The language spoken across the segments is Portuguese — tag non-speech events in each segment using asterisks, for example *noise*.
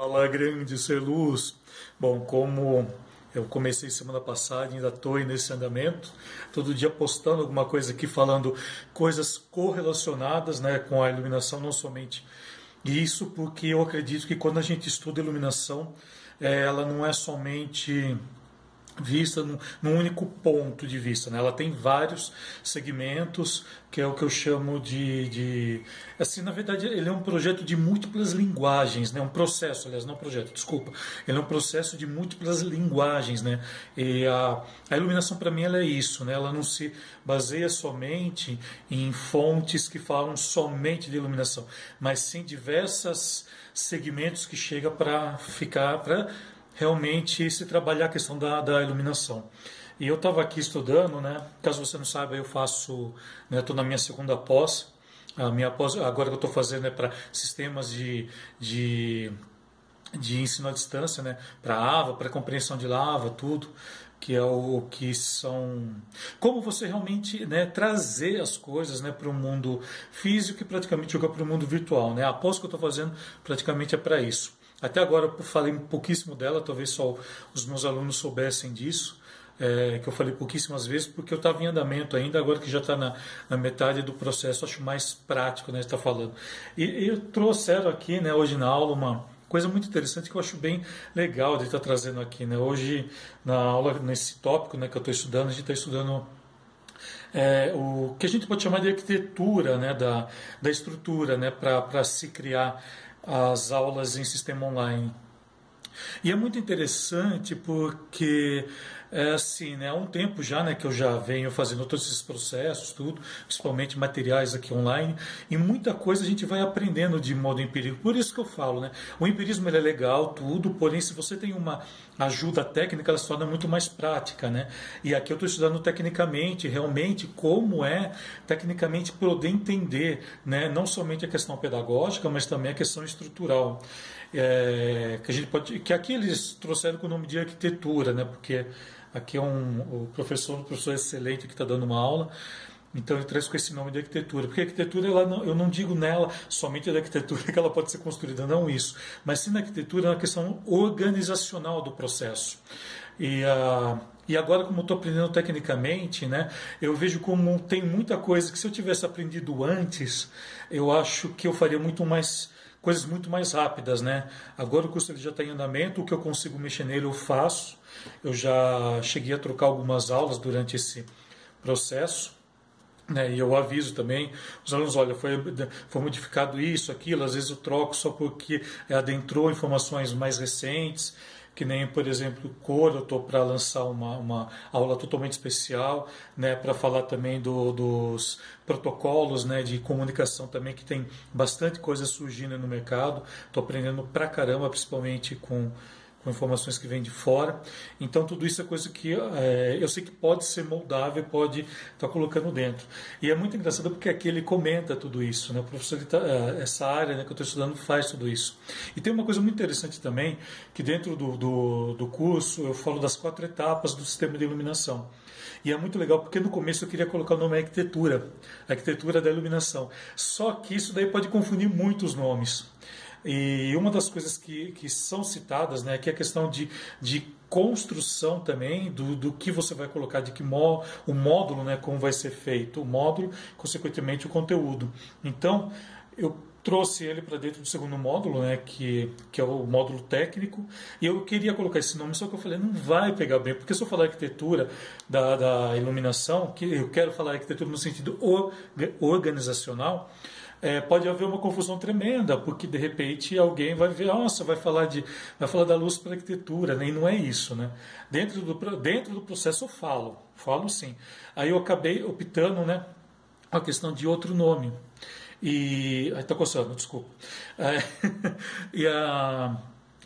Fala grande ser luz. Bom, como eu comecei semana passada, ainda estou nesse andamento, todo dia postando alguma coisa aqui, falando coisas correlacionadas né, com a iluminação, não somente isso, porque eu acredito que quando a gente estuda iluminação, é, ela não é somente vista num, num, único ponto de vista. Né? Ela tem vários segmentos, que é o que eu chamo de, de, Assim, na verdade, ele é um projeto de múltiplas linguagens, né? um processo, aliás, não projeto, desculpa. Ele é um processo de múltiplas linguagens. Né? E a, a iluminação, para mim, ela é isso. Né? Ela não se baseia somente em fontes que falam somente de iluminação, mas sim diversos segmentos que chega para ficar... para realmente se trabalhar a questão da, da iluminação. E eu estava aqui estudando, né? Caso você não saiba, eu faço, estou né, na minha segunda pós. A minha pós, agora que eu estou fazendo é para sistemas de, de, de ensino à distância, né? Para AVA, para compreensão de lava, tudo que é o que são como você realmente né, trazer as coisas né, para o mundo físico e praticamente jogar para o mundo virtual né a pós que eu estou fazendo praticamente é para isso até agora eu falei pouquíssimo dela, talvez só os meus alunos soubessem disso, é, que eu falei pouquíssimas vezes, porque eu estava em andamento ainda, agora que já está na, na, metade do processo, acho mais prático né, estar tá falando. E, e eu trouxeram aqui né, hoje na aula uma coisa muito interessante que eu acho bem legal de estar tá trazendo aqui. Né? Hoje, na aula, nesse tópico né, que eu estou estudando, a gente está estudando é, o que a gente pode chamar de arquitetura né, da, da estrutura né, para se criar as aulas em sistema online. E é muito interessante porque é assim, né, há um tempo já né, que eu já venho fazendo todos esses processos, tudo, principalmente materiais aqui online, e muita coisa a gente vai aprendendo de modo empírico. Por isso que eu falo, né, o empirismo é legal, tudo, porém se você tem uma ajuda técnica, ela se torna muito mais prática. Né? E aqui eu estou estudando tecnicamente, realmente, como é tecnicamente poder entender né, não somente a questão pedagógica, mas também a questão estrutural. É, que a gente pode que aqui eles trouxeram com o nome de arquitetura né porque Aqui é um o professor, um professor excelente que está dando uma aula. Então ele traz com esse nome de arquitetura, porque a arquitetura ela não, eu não digo nela somente da arquitetura *laughs* que ela pode ser construída, não isso, mas sim na arquitetura é uma questão organizacional do processo. E, uh, e agora, como estou aprendendo tecnicamente, né, eu vejo como tem muita coisa que se eu tivesse aprendido antes, eu acho que eu faria muito mais coisas muito mais rápidas, né? Agora o curso ele já está em andamento, o que eu consigo mexer nele eu faço. Eu já cheguei a trocar algumas aulas durante esse processo. Né, e eu aviso também os alunos, olha, foi, foi modificado isso, aquilo, às vezes eu troco só porque adentrou informações mais recentes, que nem, por exemplo, cor, eu estou para lançar uma, uma aula totalmente especial, né, para falar também do, dos protocolos né, de comunicação também, que tem bastante coisa surgindo no mercado, estou aprendendo pra caramba, principalmente com com informações que vêm de fora. Então, tudo isso é coisa que é, eu sei que pode ser moldável, pode estar tá colocando dentro. E é muito engraçado porque aqui ele comenta tudo isso, né? o professor, tá, é, essa área né, que eu estou estudando faz tudo isso. E tem uma coisa muito interessante também, que dentro do, do, do curso eu falo das quatro etapas do sistema de iluminação. E é muito legal porque no começo eu queria colocar o nome arquitetura, arquitetura da iluminação. Só que isso daí pode confundir muitos nomes. E uma das coisas que, que são citadas né, que é a questão de, de construção também do, do que você vai colocar, de que mó, o módulo, né, como vai ser feito, o módulo, consequentemente o conteúdo. Então, eu trouxe ele para dentro do segundo módulo, né, que, que é o módulo técnico, e eu queria colocar esse nome, só que eu falei, não vai pegar bem, porque se eu falar arquitetura da, da iluminação, que eu quero falar arquitetura no sentido organizacional, é, pode haver uma confusão tremenda, porque de repente alguém vai ver, nossa, vai falar de, vai falar da luz para arquitetura, né? e não é isso, né? Dentro do, dentro do processo eu falo, falo sim. Aí eu acabei optando, né, a questão de outro nome. E. Aí tá coçando, desculpa. É, *laughs* e a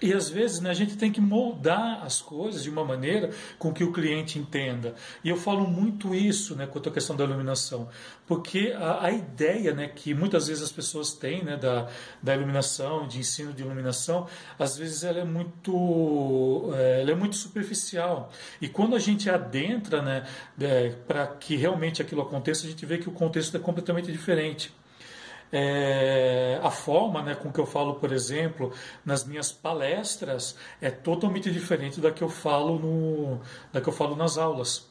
e às vezes né, a gente tem que moldar as coisas de uma maneira com que o cliente entenda. E eu falo muito isso né, quanto à questão da iluminação, porque a, a ideia né, que muitas vezes as pessoas têm né, da, da iluminação, de ensino de iluminação, às vezes ela é muito, é, ela é muito superficial. E quando a gente adentra né, é, para que realmente aquilo aconteça, a gente vê que o contexto é completamente diferente. É, a forma né, com que eu falo, por exemplo, nas minhas palestras é totalmente diferente da que eu falo no, da que eu falo nas aulas.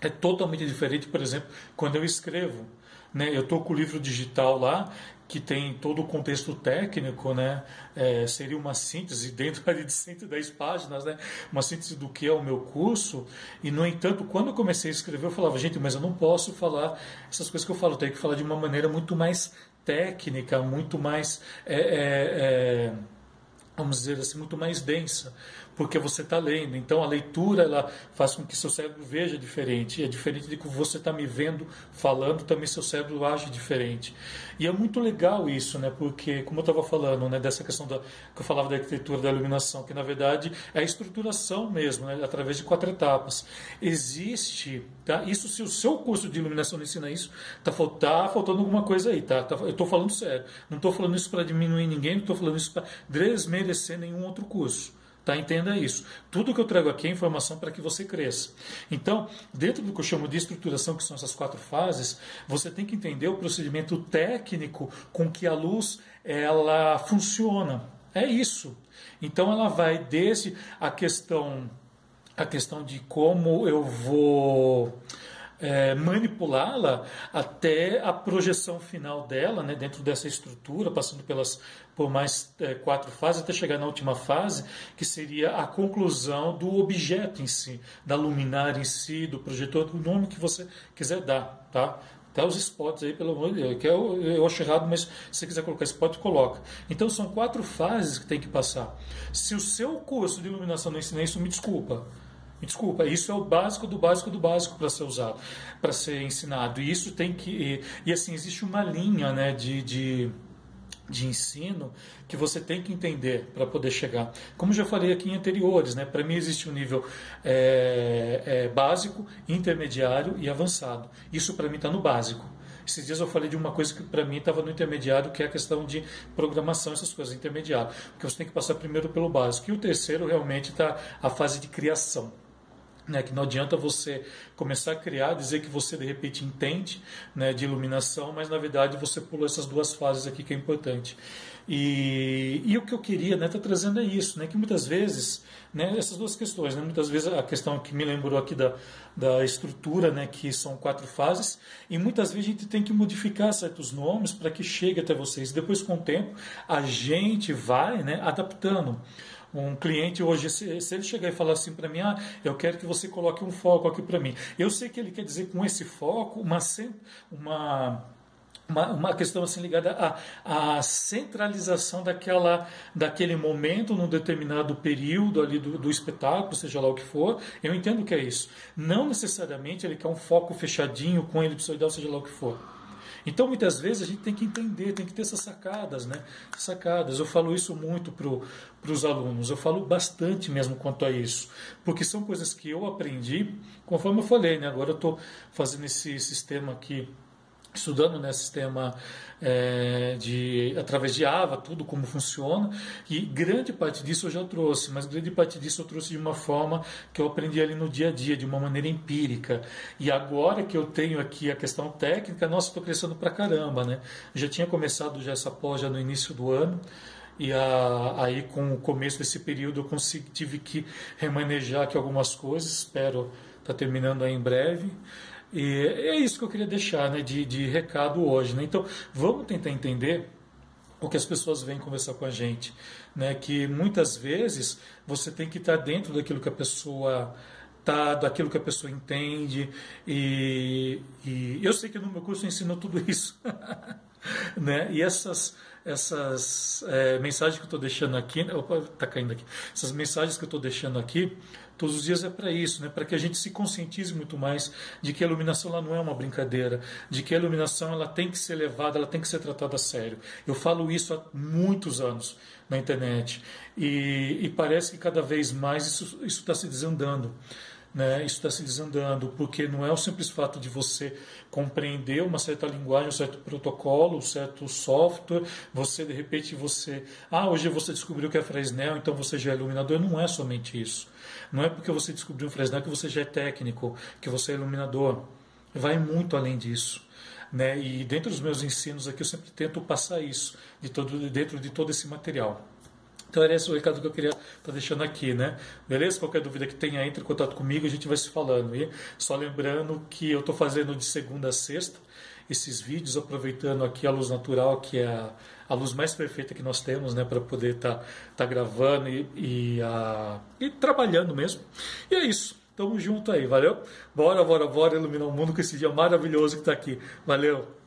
É totalmente diferente, por exemplo, quando eu escrevo. Né? Eu estou com o livro digital lá que tem todo o contexto técnico, né? É, seria uma síntese dentro *laughs* de 110 páginas, né? Uma síntese do que é o meu curso. E no entanto, quando eu comecei a escrever, eu falava, gente, mas eu não posso falar essas coisas que eu falo, eu tenho que falar de uma maneira muito mais técnica, muito mais, é, é, é vamos dizer assim, muito mais densa porque você está lendo. Então a leitura ela faz com que seu cérebro veja diferente. É diferente de que você está me vendo falando, também seu cérebro age diferente. E é muito legal isso, né? Porque como eu estava falando, né, dessa questão da que eu falava da arquitetura da iluminação, que na verdade é a estruturação mesmo, né, através de quatro etapas. Existe, tá? Isso se o seu curso de iluminação não ensina isso, tá, tá faltando alguma coisa aí, tá? tá eu estou falando sério. Não estou falando isso para diminuir ninguém, não estou falando isso para desmerecer nenhum outro curso. Tá? Entenda isso. Tudo que eu trago aqui é informação para que você cresça. Então, dentro do que eu chamo de estruturação, que são essas quatro fases, você tem que entender o procedimento técnico com que a luz ela funciona. É isso. Então, ela vai desde a questão a questão de como eu vou é, manipulá-la até a projeção final dela, né, dentro dessa estrutura, passando pelas por mais é, quatro fases até chegar na última fase, que seria a conclusão do objeto em si, da luminária em si, do projetor, do nome que você quiser dar, tá? Até os spots aí, pelo amor de Deus, que eu, eu acho errado, mas se você quiser colocar spot, coloca. Então são quatro fases que tem que passar. Se o seu curso de iluminação não ensina isso, me desculpa. Me desculpa, isso é o básico do básico do básico para ser usado, para ser ensinado. E isso tem que. E, e assim, existe uma linha né, de, de de ensino que você tem que entender para poder chegar. Como já falei aqui em anteriores, né, para mim existe um nível é, é, básico, intermediário e avançado. Isso para mim está no básico. Esses dias eu falei de uma coisa que para mim estava no intermediário, que é a questão de programação, essas coisas, intermediário. Porque você tem que passar primeiro pelo básico. E o terceiro realmente está a fase de criação. Né, que não adianta você começar a criar, dizer que você de repente entende né, de iluminação, mas na verdade você pulou essas duas fases aqui que é importante. E, e o que eu queria estar né, tá trazendo é isso, né, que muitas vezes, né, essas duas questões, né, muitas vezes a questão que me lembrou aqui da, da estrutura, né, que são quatro fases, e muitas vezes a gente tem que modificar certos nomes para que chegue até vocês. Depois, com o tempo, a gente vai né, adaptando um cliente hoje, se, se ele chegar e falar assim para mim, ah, eu quero que você coloque um foco aqui para mim. Eu sei que ele quer dizer com esse foco uma, uma uma, uma, questão assim ligada à, à, centralização daquela, daquele momento num determinado período ali do, do, espetáculo, seja lá o que for. Eu entendo que é isso. Não necessariamente ele quer um foco fechadinho com elipsoidal, seja lá o que for. Então, muitas vezes, a gente tem que entender, tem que ter essas sacadas, né? Sacadas. Eu falo isso muito para os alunos, eu falo bastante mesmo quanto a isso, porque são coisas que eu aprendi, conforme eu falei, né? Agora eu estou fazendo esse sistema aqui estudando né, sistema é, de através de AVA, tudo como funciona, e grande parte disso eu já trouxe, mas grande parte disso eu trouxe de uma forma que eu aprendi ali no dia a dia, de uma maneira empírica. E agora que eu tenho aqui a questão técnica, nossa, estou crescendo pra caramba, né? Já tinha começado já essa pós já no início do ano, e a, aí com o começo desse período eu consegui, tive que remanejar aqui algumas coisas, espero estar tá terminando aí em breve. E é isso que eu queria deixar né, de, de recado hoje. Né? Então, vamos tentar entender o que as pessoas vêm conversar com a gente. Né? Que muitas vezes você tem que estar dentro daquilo que a pessoa tá, daquilo que a pessoa entende. E, e eu sei que no meu curso eu ensino tudo isso. *laughs* né? E essas essas é, mensagens que eu estou deixando aqui, opa, tá caindo aqui. Essas mensagens que eu estou deixando aqui, todos os dias é para isso, né? Para que a gente se conscientize muito mais de que a iluminação ela não é uma brincadeira, de que a iluminação ela tem que ser levada, ela tem que ser tratada a sério. Eu falo isso há muitos anos na internet e, e parece que cada vez mais isso está se desandando né, isso está se desandando, porque não é o simples fato de você compreender uma certa linguagem, um certo protocolo, um certo software, você de repente você, ah, hoje você descobriu que é Fresnel, então você já é iluminador, não é somente isso. Não é porque você descobriu Fresnel que você já é técnico, que você é iluminador. Vai muito além disso. né? E dentro dos meus ensinos aqui eu sempre tento passar isso de todo, dentro de todo esse material. Então era esse o recado que eu queria estar tá deixando aqui, né? Beleza? Qualquer dúvida que tenha, entre em contato comigo, a gente vai se falando. E só lembrando que eu estou fazendo de segunda a sexta esses vídeos, aproveitando aqui a luz natural, que é a, a luz mais perfeita que nós temos, né? Para poder estar tá, tá gravando e, e, a, e trabalhando mesmo. E é isso. Tamo junto aí, valeu? Bora, bora, bora iluminar o mundo com esse dia maravilhoso que está aqui. Valeu!